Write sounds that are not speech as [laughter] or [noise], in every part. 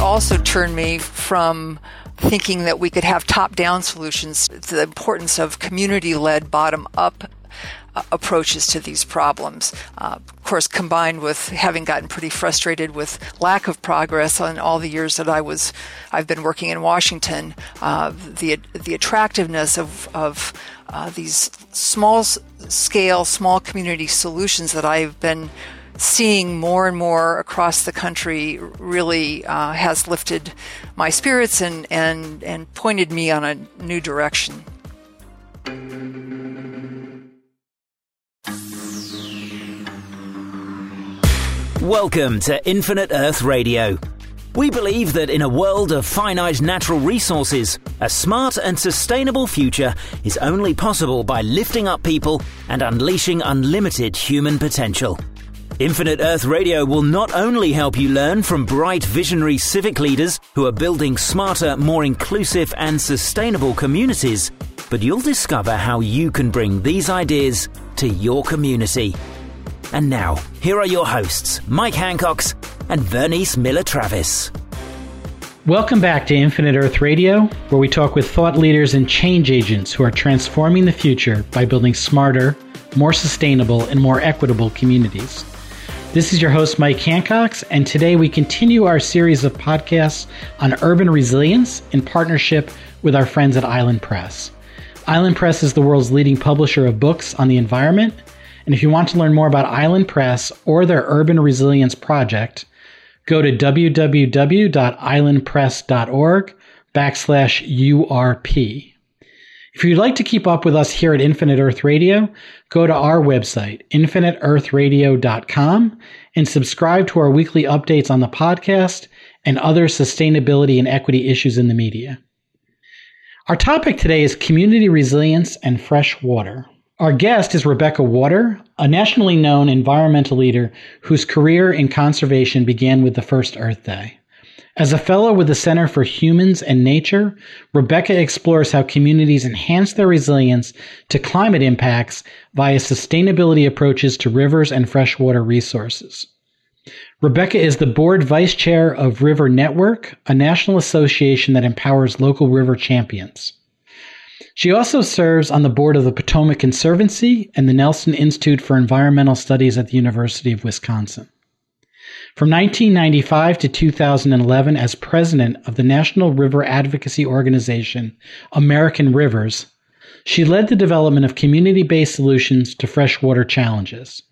also turned me from thinking that we could have top down solutions to the importance of community led bottom up uh, approaches to these problems. Uh, of course, combined with having gotten pretty frustrated with lack of progress on all the years that I was, I've been working in Washington, uh, the the attractiveness of of uh, these small scale, small community solutions that I've been seeing more and more across the country really uh, has lifted my spirits and, and, and pointed me on a new direction. Welcome to Infinite Earth Radio. We believe that in a world of finite natural resources, a smart and sustainable future is only possible by lifting up people and unleashing unlimited human potential. Infinite Earth Radio will not only help you learn from bright visionary civic leaders who are building smarter, more inclusive and sustainable communities, but you'll discover how you can bring these ideas to your community. And now, here are your hosts, Mike Hancox and Vernice Miller Travis. Welcome back to Infinite Earth Radio, where we talk with thought leaders and change agents who are transforming the future by building smarter, more sustainable, and more equitable communities. This is your host, Mike Hancox, and today we continue our series of podcasts on urban resilience in partnership with our friends at Island Press. Island Press is the world's leading publisher of books on the environment, and if you want to learn more about Island Press or their urban resilience project, go to www.islandpress.org backslash URP. If you'd like to keep up with us here at Infinite Earth Radio, go to our website, infiniteearthradio.com, and subscribe to our weekly updates on the podcast and other sustainability and equity issues in the media. Our topic today is community resilience and fresh water. Our guest is Rebecca Wodder, a nationally known environmental leader whose career in conservation began with the first Earth Day. As a fellow with the Center for Humans and Nature, Rebecca explores how communities enhance their resilience to climate impacts via sustainability approaches to rivers and freshwater resources. Rebecca is the board vice chair of River Network, a national association that empowers local river champions. She also serves on the board of the Potomac Conservancy and the Nelson Institute for Environmental Studies at the University of Wisconsin. From 1995 to 2011, as president of the national river advocacy organization, American Rivers, she led the development of community based solutions to freshwater challenges.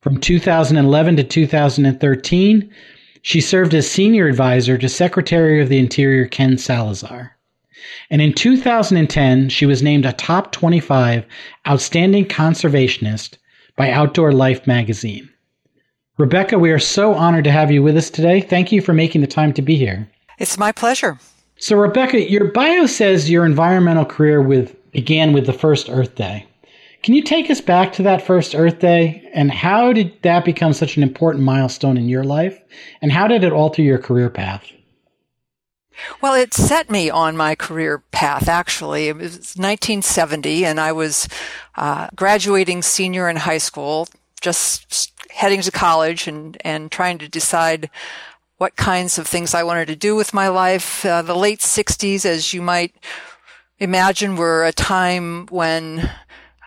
From 2011 to 2013, she served as senior advisor to Secretary of the Interior Ken Salazar. And in 2010, she was named a top 25 outstanding conservationist by Outdoor Life magazine. Rebecca, we are so honored to have you with us today. Thank you for making the time to be here. It's my pleasure. So, Rebecca, your bio says your environmental career with began with the first Earth Day. Can you take us back to that first Earth Day and how did that become such an important milestone in your life? And how did it alter your career path? Well, it set me on my career path, actually. It was 1970, and I was uh, graduating senior in high school, just heading to college and, and trying to decide what kinds of things I wanted to do with my life. Uh, the late 60s, as you might imagine, were a time when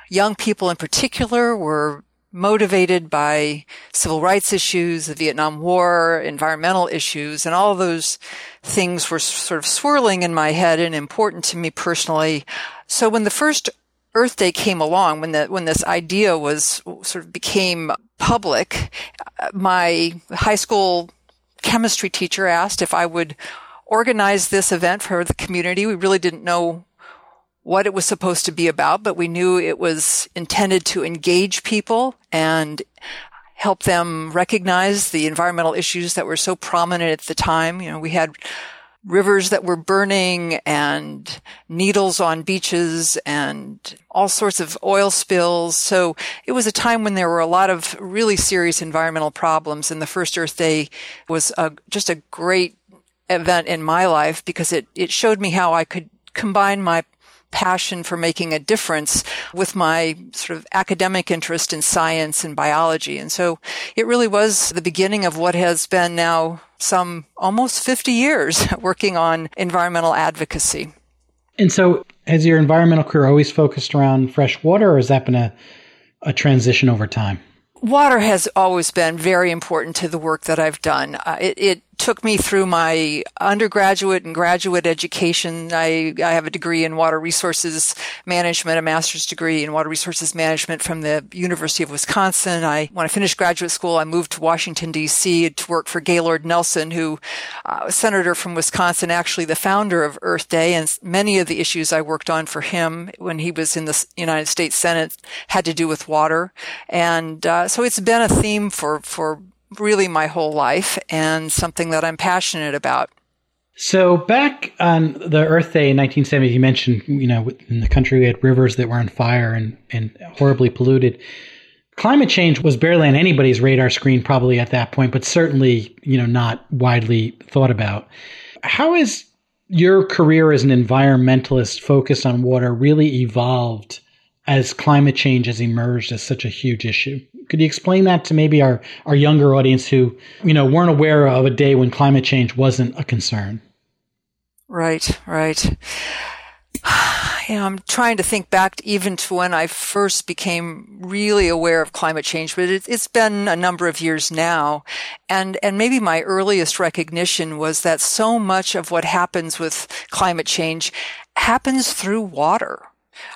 young people in particular were motivated by civil rights issues, the Vietnam War, environmental issues, and all those things were sort of swirling in my head and important to me personally. So when the first Earth Day came along, when the, when this idea was sort of became public, my high school chemistry teacher asked if I would organize this event for the community. We really didn't know what it was supposed to be about, but we knew it was intended to engage people and help them recognize the environmental issues that were so prominent at the time. You know, we had rivers that were burning and needles on beaches and all sorts of oil spills. So it was a time when there were a lot of really serious environmental problems. And the first Earth Day was a, just a great event in my life because it, it showed me how I could combine my passion for making a difference with my sort of academic interest in science and biology. And so it really was the beginning of what has been now some almost 50 years [laughs] working on environmental advocacy. And so has your environmental career always focused around fresh water or has that been a, a transition over time? Water has always been very important to the work that I've done. Uh, it, it took me through my undergraduate and graduate education. I, I have a degree in water resources management, a master's degree in water resources management from the University of Wisconsin. I, when I finished graduate school, I moved to Washington D.C. to work for Gaylord Nelson, who uh, senator from Wisconsin, actually the founder of Earth Day, and many of the issues I worked on for him when he was in the United States Senate had to do with water, and uh, so it's been a theme for for really my whole life and something that I'm passionate about. So back on the Earth Day in 1970, you mentioned, you know, in the country we had rivers that were on fire and, and horribly polluted. Climate change was barely on anybody's radar screen probably at that point, but certainly, you know, not widely thought about. How has your career as an environmentalist focused on water really evolved as climate change has emerged as such a huge issue? Could you explain that to maybe our, our younger audience who, you know, weren't aware of a day when climate change wasn't a concern? Right, right. [sighs] You know, I'm trying to think back even to when I first became really aware of climate change, but it, it's been a number of years now. And, and maybe my earliest recognition was that so much of what happens with climate change happens through water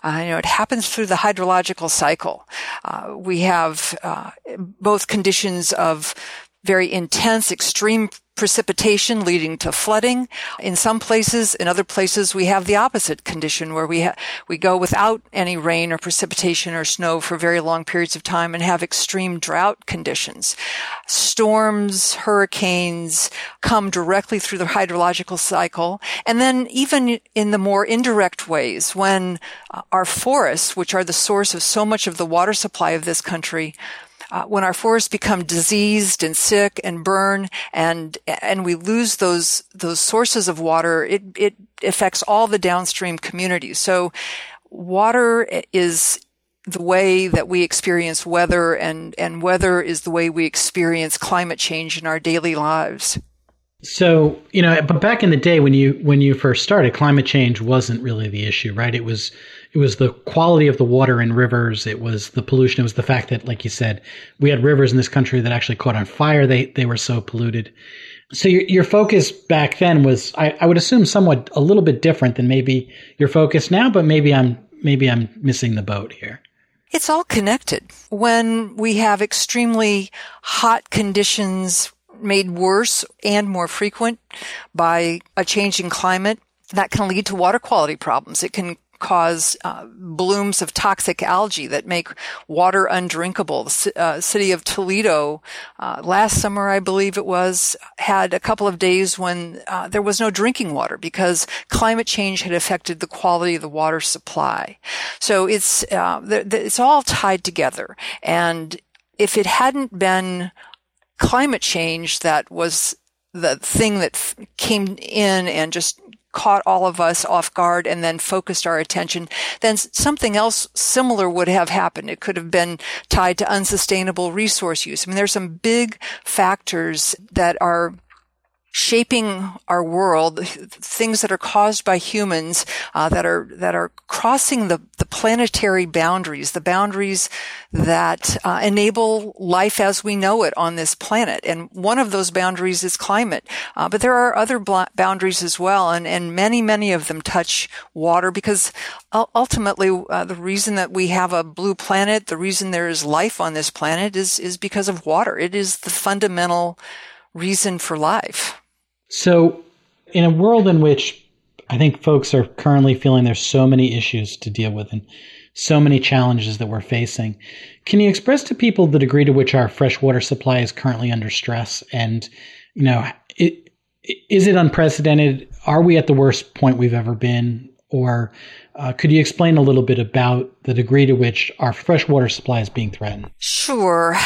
uh, you know, it happens through the hydrological cycle. Uh, we have uh, both conditions of very intense, extreme precipitation leading to flooding. In some places, in other places, we have the opposite condition where we ha- we go without any rain or precipitation or snow for very long periods of time and have extreme drought conditions. Storms, hurricanes come directly through the hydrological cycle. And then even in the more indirect ways, when uh, our forests, which are the source of so much of the water supply of this country, uh, when our forests become diseased and sick and burn and and we lose those those sources of water, it it affects all the downstream communities. So water is the way that we experience weather and, and weather is the way we experience climate change in our daily lives. So, you know, but back in the day when you when you first started, climate change wasn't really the issue, right? It was it was the quality of the water in rivers. It was the pollution. It was the fact that, like you said, we had rivers in this country that actually caught on fire. They they were so polluted. So your your focus back then was, I, I would assume, somewhat a little bit different than maybe your focus now. But maybe I'm maybe I'm missing the boat here. It's all connected. When we have extremely hot conditions made worse and more frequent by a changing climate, that can lead to water quality problems. It can cause uh, blooms of toxic algae that make water undrinkable. The uh, city of Toledo, uh, last summer, I believe it was, had a couple of days when uh, there was no drinking water because climate change had affected the quality of the water supply. So it's uh, it's all tied together, and if it hadn't been climate change that was the thing that came in and just caught all of us off guard and then focused our attention, then something else similar would have happened. It could have been tied to unsustainable resource use. I mean, there's some big factors that are shaping our world, things that are caused by humans uh, that are that are crossing the, the planetary boundaries, the boundaries that uh, enable life as we know it on this planet. And one of those boundaries is climate, uh, but there are other boundaries as well, and and many many of them touch water because ultimately uh, the reason that we have a blue planet, the reason there is life on this planet is is because of water. It is the fundamental reason for life. So, in a world in which I think folks are currently feeling there's so many issues to deal with and so many challenges that we're facing, can you express to people the degree to which our freshwater supply is currently under stress? And, you know, it, is it unprecedented? Are we at the worst point we've ever been? Or uh, could you explain a little bit about the degree to which our freshwater supply is being threatened? Sure.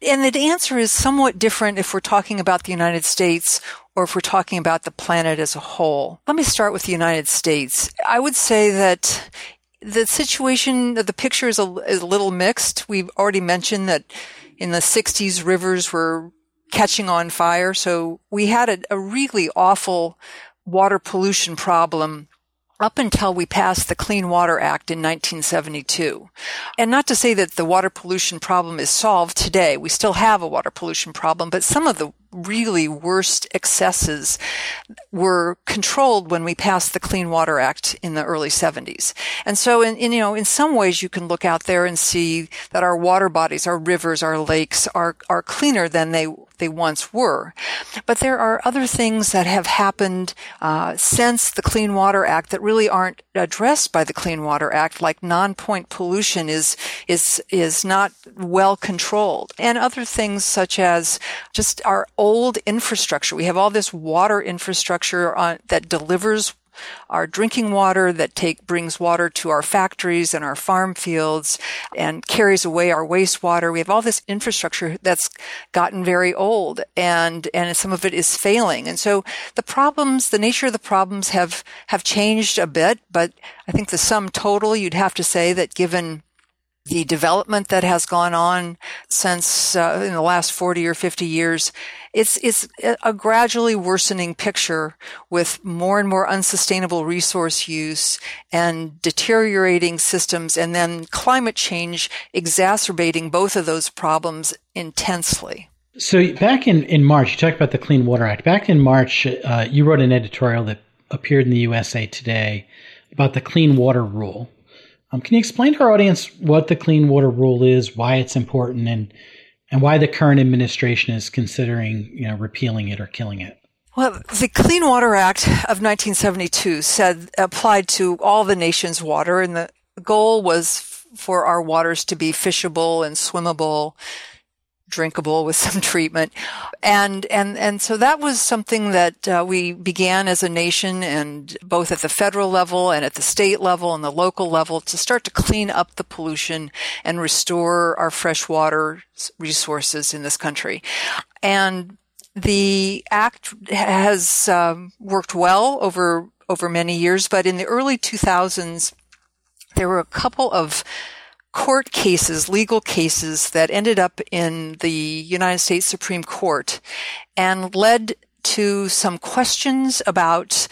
And the answer is somewhat different if we're talking about the United States or if we're talking about the planet as a whole. Let me start with the United States. I would say that the situation, the picture is a, is a little mixed. We've already mentioned that in the 60s, rivers were catching on fire. So we had a, a really awful water pollution problem up until we passed the Clean Water Act in 1972. And not to say that the water pollution problem is solved today. We still have a water pollution problem, but some of the really worst excesses were controlled when we passed the Clean Water Act in the early 70s. And so in, in, you know, in some ways you can look out there and see that our water bodies, our rivers, our lakes are, are cleaner than they they once were. But there are other things that have happened uh, since the Clean Water Act that really aren't addressed by the Clean Water Act, like non-point pollution is is is not well controlled, and other things such as just our old infrastructure. We have all this water infrastructure on, that delivers our drinking water that take brings water to our factories and our farm fields and carries away our wastewater. We have all this infrastructure that's gotten very old and and some of it is failing. And so the problems, the nature of the problems have have changed a bit, but I think the sum total you'd have to say that given the development that has gone on since uh, in the last 40 or 50 years it's it's a gradually worsening picture with more and more unsustainable resource use and deteriorating systems and then climate change exacerbating both of those problems intensely. So back in, in march you talked about the clean water act. Back in march uh, you wrote an editorial that appeared in the usa today about the clean water rule um, can you explain to our audience what the Clean Water Rule is, why it's important, and and why the current administration is considering you know repealing it or killing it? Well, the Clean Water Act of 1972 said applied to all the nation's water, and the goal was for our waters to be fishable and swimmable drinkable with [laughs] some treatment. And, and, and so that was something that uh, we began as a nation and both at the federal level and at the state level and the local level to start to clean up the pollution and restore our freshwater resources in this country. And the act has um, worked well over over many years, but in the early 2000s, there were a couple of court cases, legal cases that ended up in the United States Supreme Court and led to some questions about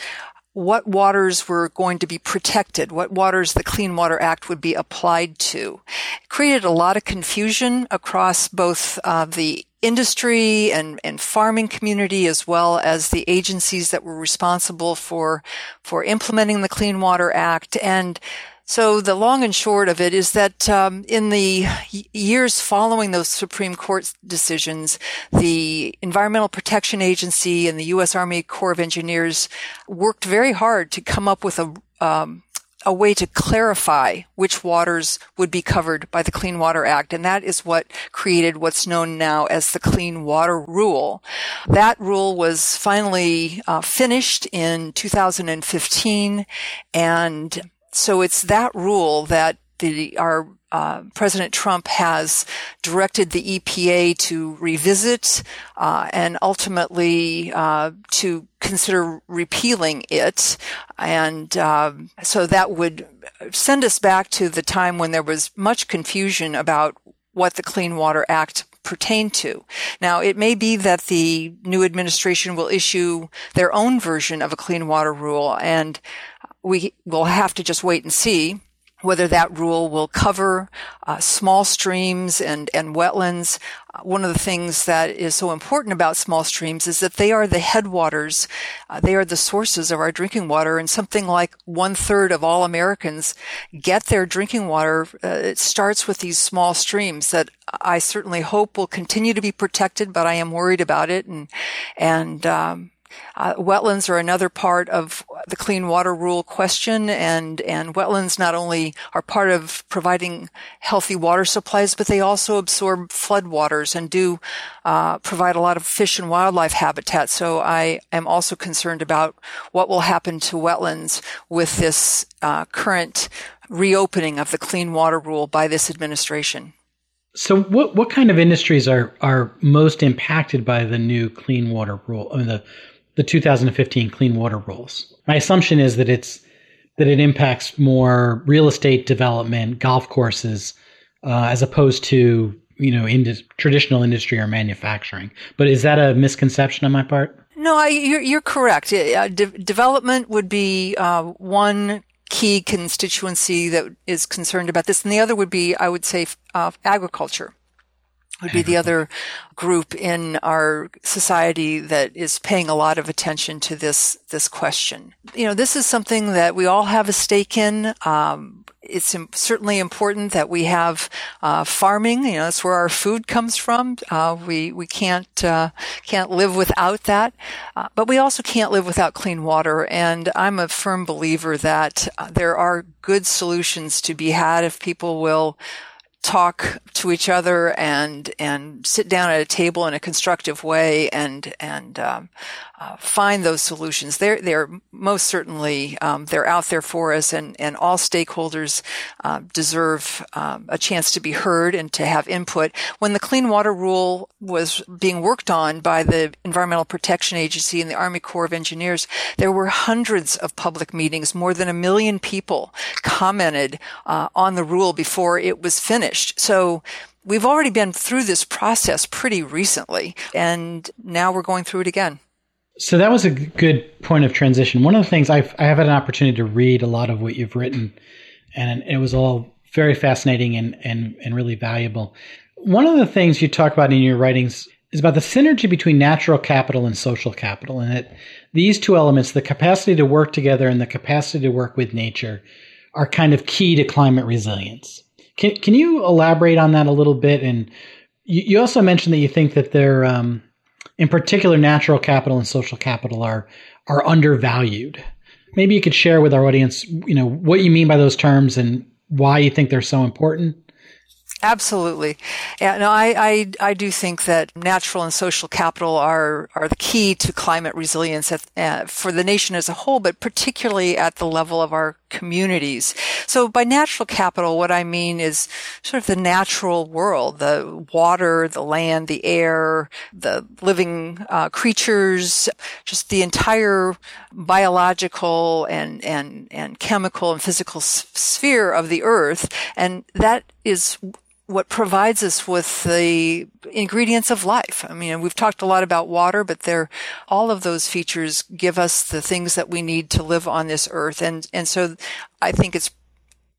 what waters were going to be protected, what waters the Clean Water Act would be applied to. It created a lot of confusion across both uh, the industry and, and farming community as well as the agencies that were responsible for for implementing the Clean Water Act and so the long and short of it is that um, in the years following those Supreme Court decisions, the Environmental Protection Agency and the U.S. Army Corps of Engineers worked very hard to come up with a um, a way to clarify which waters would be covered by the Clean Water Act. And that is what created what's known now as the Clean Water Rule. That rule was finally uh, finished in 2015 and so it's that rule that the, our uh, President Trump has directed the EPA to revisit uh, and ultimately uh, to consider repealing it. And um, so that would send us back to the time when there was much confusion about what the Clean Water Act pertained to. Now, it may be that the new administration will issue their own version of a clean water rule, and we will have to just wait and see whether that rule will cover uh, small streams and, and wetlands. Uh, one of the things that is so important about small streams is that they are the headwaters. Uh, they are the sources of our drinking water, and something like one third of all Americans get their drinking water. Uh, it starts with these small streams that I certainly hope will continue to be protected, but I am worried about it, and and um, uh, wetlands are another part of the clean water rule question, and and wetlands not only are part of providing healthy water supplies, but they also absorb floodwaters and do uh, provide a lot of fish and wildlife habitat. So I am also concerned about what will happen to wetlands with this uh, current reopening of the clean water rule by this administration. So, what what kind of industries are are most impacted by the new clean water rule? I mean, the the 2015 clean water rules. My assumption is that it's that it impacts more real estate development, golf courses, uh, as opposed to you know traditional industry or manufacturing. But is that a misconception on my part? No, I, you're, you're correct. Uh, de- development would be uh, one key constituency that is concerned about this, and the other would be, I would say, uh, agriculture would be the other group in our society that is paying a lot of attention to this this question. You know, this is something that we all have a stake in. Um, it's certainly important that we have uh, farming. You know, that's where our food comes from. Uh, we we can't uh, can't live without that, uh, but we also can't live without clean water. And I'm a firm believer that uh, there are good solutions to be had if people will talk to each other and and sit down at a table in a constructive way and and um, uh, find those solutions. They're they're most certainly um, they're out there for us, and and all stakeholders uh, deserve um, a chance to be heard and to have input. When the Clean Water Rule was being worked on by the Environmental Protection Agency and the Army Corps of Engineers, there were hundreds of public meetings. More than a million people commented uh, on the rule before it was finished. So we've already been through this process pretty recently, and now we're going through it again. So that was a good point of transition. One of the things I've, I have had an opportunity to read a lot of what you've written, and it was all very fascinating and, and, and really valuable. One of the things you talk about in your writings is about the synergy between natural capital and social capital, and that these two elements, the capacity to work together and the capacity to work with nature, are kind of key to climate resilience. Can, can you elaborate on that a little bit? And you, you also mentioned that you think that they're um, in particular, natural capital and social capital are are undervalued. Maybe you could share with our audience, you know, what you mean by those terms and why you think they're so important. Absolutely. Yeah, no, I, I, I, do think that natural and social capital are, are the key to climate resilience at, uh, for the nation as a whole, but particularly at the level of our communities. So by natural capital, what I mean is sort of the natural world, the water, the land, the air, the living uh, creatures, just the entire biological and, and, and chemical and physical s- sphere of the earth. And that is what provides us with the ingredients of life. I mean, we've talked a lot about water, but there, all of those features give us the things that we need to live on this earth. And, and so I think it's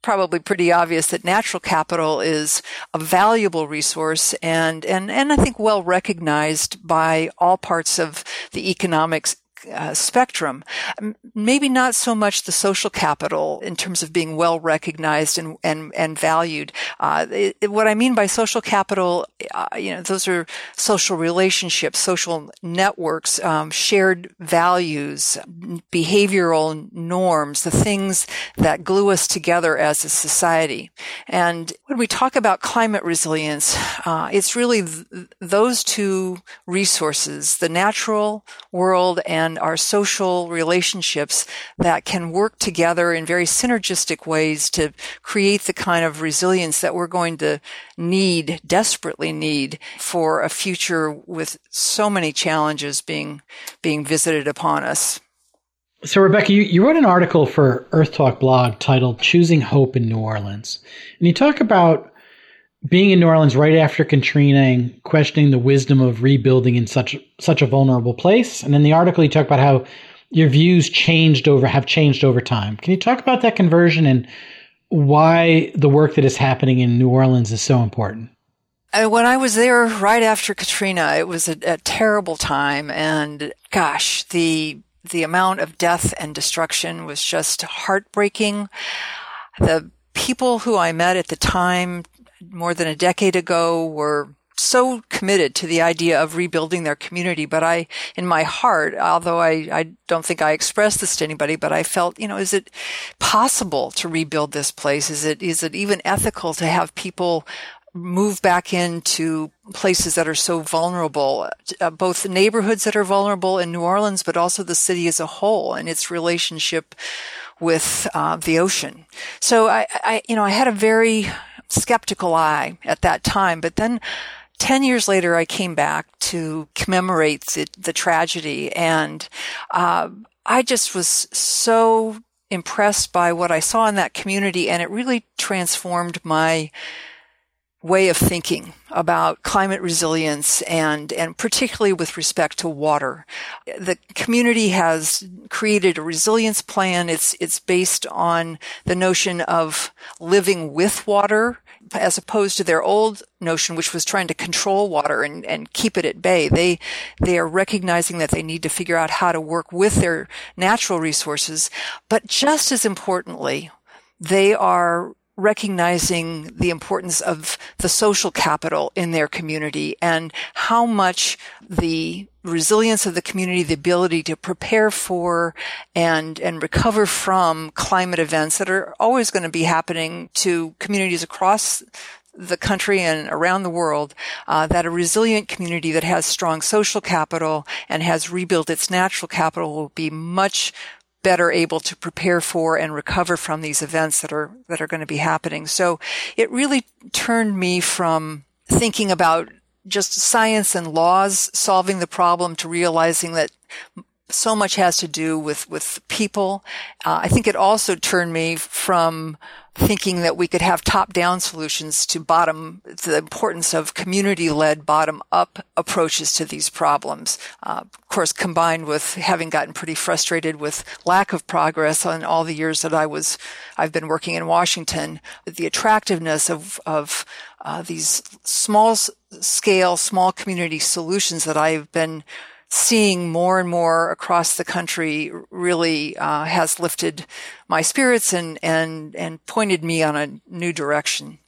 probably pretty obvious that natural capital is a valuable resource and, and, and I think well recognized by all parts of the economics uh, spectrum. Maybe not so much the social capital in terms of being well recognized and and, and valued. Uh, it, what I mean by social capital, uh, you know, those are social relationships, social networks, um, shared values, behavioral norms, the things that glue us together as a society. And when we talk about climate resilience, uh, it's really th- those two resources, the natural world and our social relationships that can work together in very synergistic ways to create the kind of resilience that we're going to need, desperately need for a future with so many challenges being, being visited upon us. So, Rebecca, you, you wrote an article for Earth Talk blog titled Choosing Hope in New Orleans. And you talk about being in New Orleans right after Katrina and questioning the wisdom of rebuilding in such such a vulnerable place. And in the article, you talk about how your views changed over have changed over time. Can you talk about that conversion and why the work that is happening in New Orleans is so important? Uh, when I was there right after Katrina, it was a, a terrible time, and gosh, the the amount of death and destruction was just heartbreaking. The people who I met at the time more than a decade ago were so committed to the idea of rebuilding their community. But I, in my heart, although I, I don't think I expressed this to anybody, but I felt, you know, is it possible to rebuild this place? Is it, is it even ethical to have people move back into places that are so vulnerable, uh, both neighborhoods that are vulnerable in New Orleans, but also the city as a whole and its relationship with uh, the ocean. So I, I, you know, I had a very skeptical eye at that time. But then 10 years later, I came back to commemorate the, the tragedy and, uh, I just was so impressed by what I saw in that community and it really transformed my way of thinking about climate resilience and, and particularly with respect to water. The community has created a resilience plan. It's, it's based on the notion of living with water as opposed to their old notion, which was trying to control water and, and keep it at bay. They, they are recognizing that they need to figure out how to work with their natural resources. But just as importantly, they are recognizing the importance of the social capital in their community and how much the resilience of the community, the ability to prepare for and, and recover from climate events that are always going to be happening to communities across the country and around the world, uh, that a resilient community that has strong social capital and has rebuilt its natural capital will be much better able to prepare for and recover from these events that are that are going to be happening. So it really turned me from thinking about just science and laws solving the problem to realizing that so much has to do with with people. Uh, I think it also turned me from thinking that we could have top-down solutions to bottom the importance of community-led bottom-up approaches to these problems. Uh, of course, combined with having gotten pretty frustrated with lack of progress on all the years that I was I've been working in Washington, the attractiveness of of uh, these small scale, small community solutions that I've been seeing more and more across the country really uh, has lifted my spirits and and and pointed me on a new direction.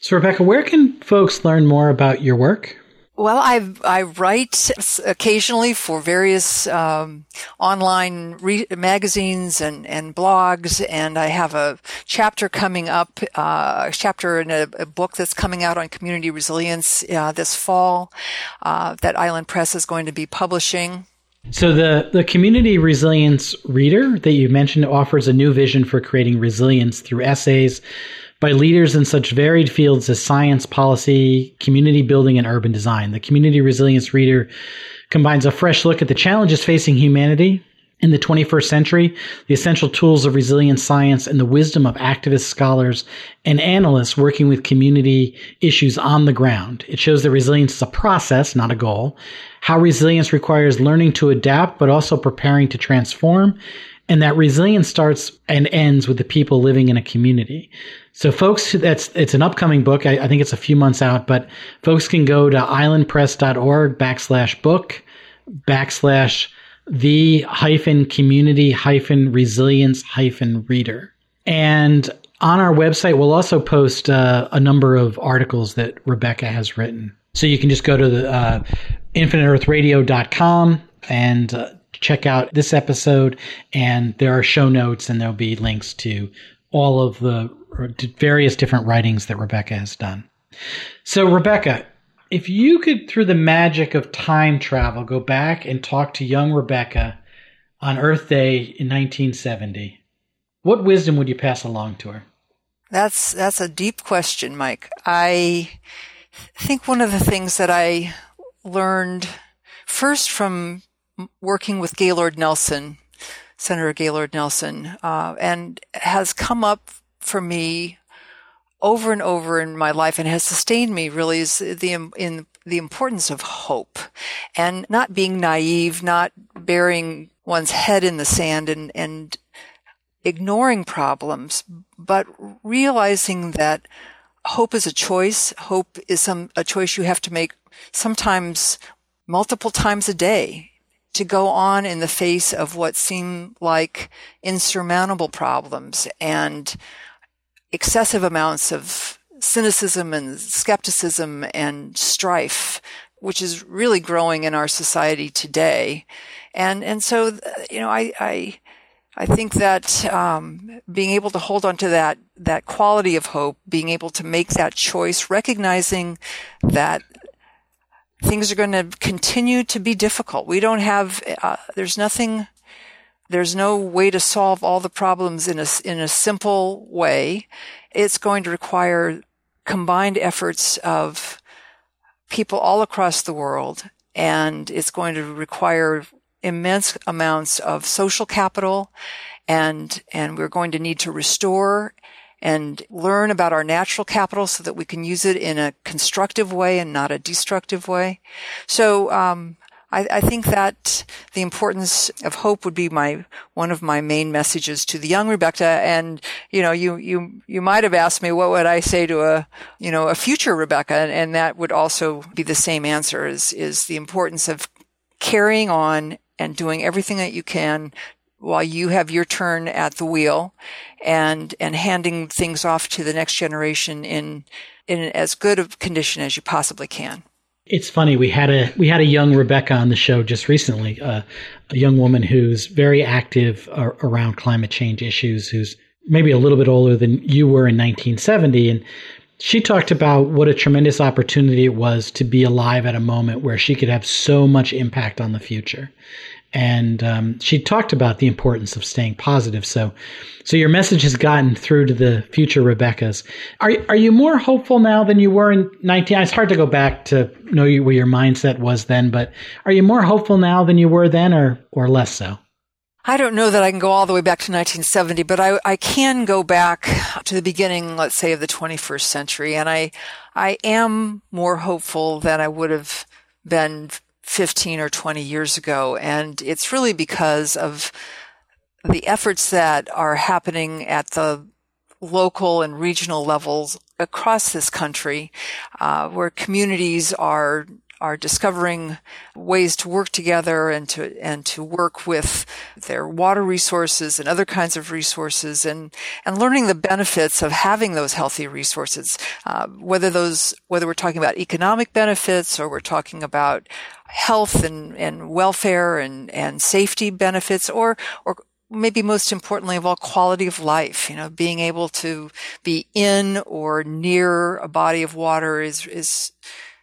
So, Rebecca, where can folks learn more about your work? Well, I I write occasionally for various um, online re- magazines and, and blogs, and I have a chapter coming up, uh, a chapter in a, a, book that's coming out on community resilience uh, this fall uh, that Island Press is going to be publishing. So the the community resilience reader that you mentioned offers a new vision for creating resilience through essays by leaders in such varied fields as science, policy, community building, and urban design. The Community Resilience Reader combines a fresh look at the challenges facing humanity in the 21st century, the essential tools of resilient science, and the wisdom of activists, scholars, and analysts working with community issues on the ground. It shows that resilience is a process, not a goal, how resilience requires learning to adapt, but also preparing to transform, and that resilience starts and ends with the people living in a community. So folks, that's, it's an upcoming book. I, I, think it's a few months out, but folks can go to islandpress.org backslash book backslash the hyphen community hyphen resilience hyphen reader. And on our website, we'll also post uh, a number of articles that Rebecca has written. So you can just go to the uh, infiniteearthradio.com and uh, check out this episode. And there are show notes and there'll be links to all of the various different writings that Rebecca has done. So, Rebecca, if you could, through the magic of time travel, go back and talk to young Rebecca on Earth Day in 1970, what wisdom would you pass along to her? That's that's a deep question, Mike. I think one of the things that I learned first from working with Gaylord Nelson, Senator Gaylord Nelson, uh, and has come up for me over and over in my life and has sustained me really is the in the importance of hope and not being naive, not burying one's head in the sand and and ignoring problems, but realizing that hope is a choice. Hope is some a choice you have to make sometimes multiple times a day to go on in the face of what seem like insurmountable problems and excessive amounts of cynicism and skepticism and strife, which is really growing in our society today. And, and so, you know, I, I, I think that um, being able to hold on to that that quality of hope, being able to make that choice, recognizing that things are going to continue to be difficult. We don't have uh, there's nothing there's no way to solve all the problems in a, in a simple way. It's going to require combined efforts of people all across the world and it's going to require immense amounts of social capital and, and we're going to need to restore and learn about our natural capital so that we can use it in a constructive way and not a destructive way. So, um, I, I, think that the importance of hope would be my one of my main messages to the young Rebecca. And you know, you you you might have asked me what would I say to a you know a future Rebecca, and, and that would also be the same answer: is is the importance of carrying on and doing everything that you can while you have your turn at the wheel and and handing things off to the next generation in in as good a condition as you possibly can. It's funny we had a we had a young Rebecca on the show just recently, uh, a young woman who's very active uh, around climate change issues, who's maybe a little bit older than you were in 1970, and she talked about what a tremendous opportunity it was to be alive at a moment where she could have so much impact on the future and um, she talked about the importance of staying positive. So, so your message has gotten through to the future Rebeccas. Are are you more hopeful now than you were in nineteen? It's hard to go back to know where your mindset was then, but are you more hopeful now than you were then, or or less so? I don't know that I can go all the way back to 1970, but I, I can go back to the beginning, let's say, of the 21st century, and I I am more hopeful than I would have been 15 or 20 years ago. And it's really because of the efforts that are happening at the local and regional levels across this country, uh, where communities are are discovering ways to work together and to and to work with their water resources and other kinds of resources and and learning the benefits of having those healthy resources. Uh, whether those whether we're talking about economic benefits or we're talking about health and, and welfare and, and safety benefits or or maybe most importantly of all quality of life. You know being able to be in or near a body of water is is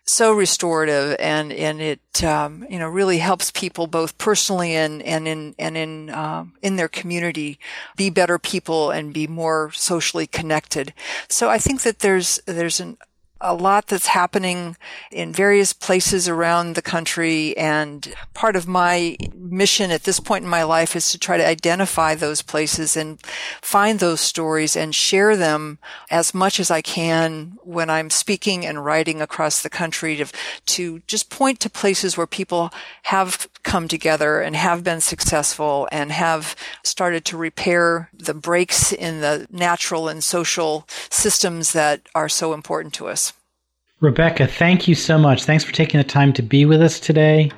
so restorative and and it um, you know really helps people both personally and and in and in um, in their community be better people and be more socially connected. So I think that there's there's an a lot that's happening in various places around the country. And part of my mission at this point in my life is to try to identify those places and find those stories and share them as much as I can when I'm speaking and writing across the country to, to just point to places where people have come together and have been successful and have started to repair the breaks in the natural and social systems that are so important to us. Rebecca, thank you so much. Thanks for taking the time to be with us today.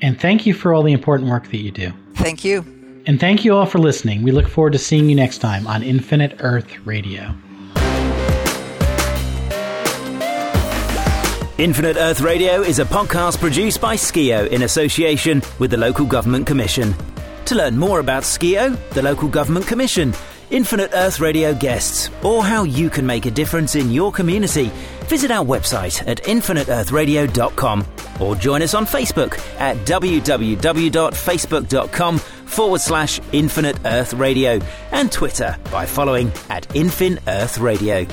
And thank you for all the important work that you do. Thank you. And thank you all for listening. We look forward to seeing you next time on Infinite Earth Radio. Infinite Earth Radio is a podcast produced by Skeo in association with the Local Government Commission. To learn more about Skeo, the Local Government Commission, Infinite Earth Radio guests, or how you can make a difference in your community, visit our website at infiniteearthradio.com or join us on Facebook at www.facebook.com forward slash Infinite Earth Radio and Twitter by following at Infin Earth Radio.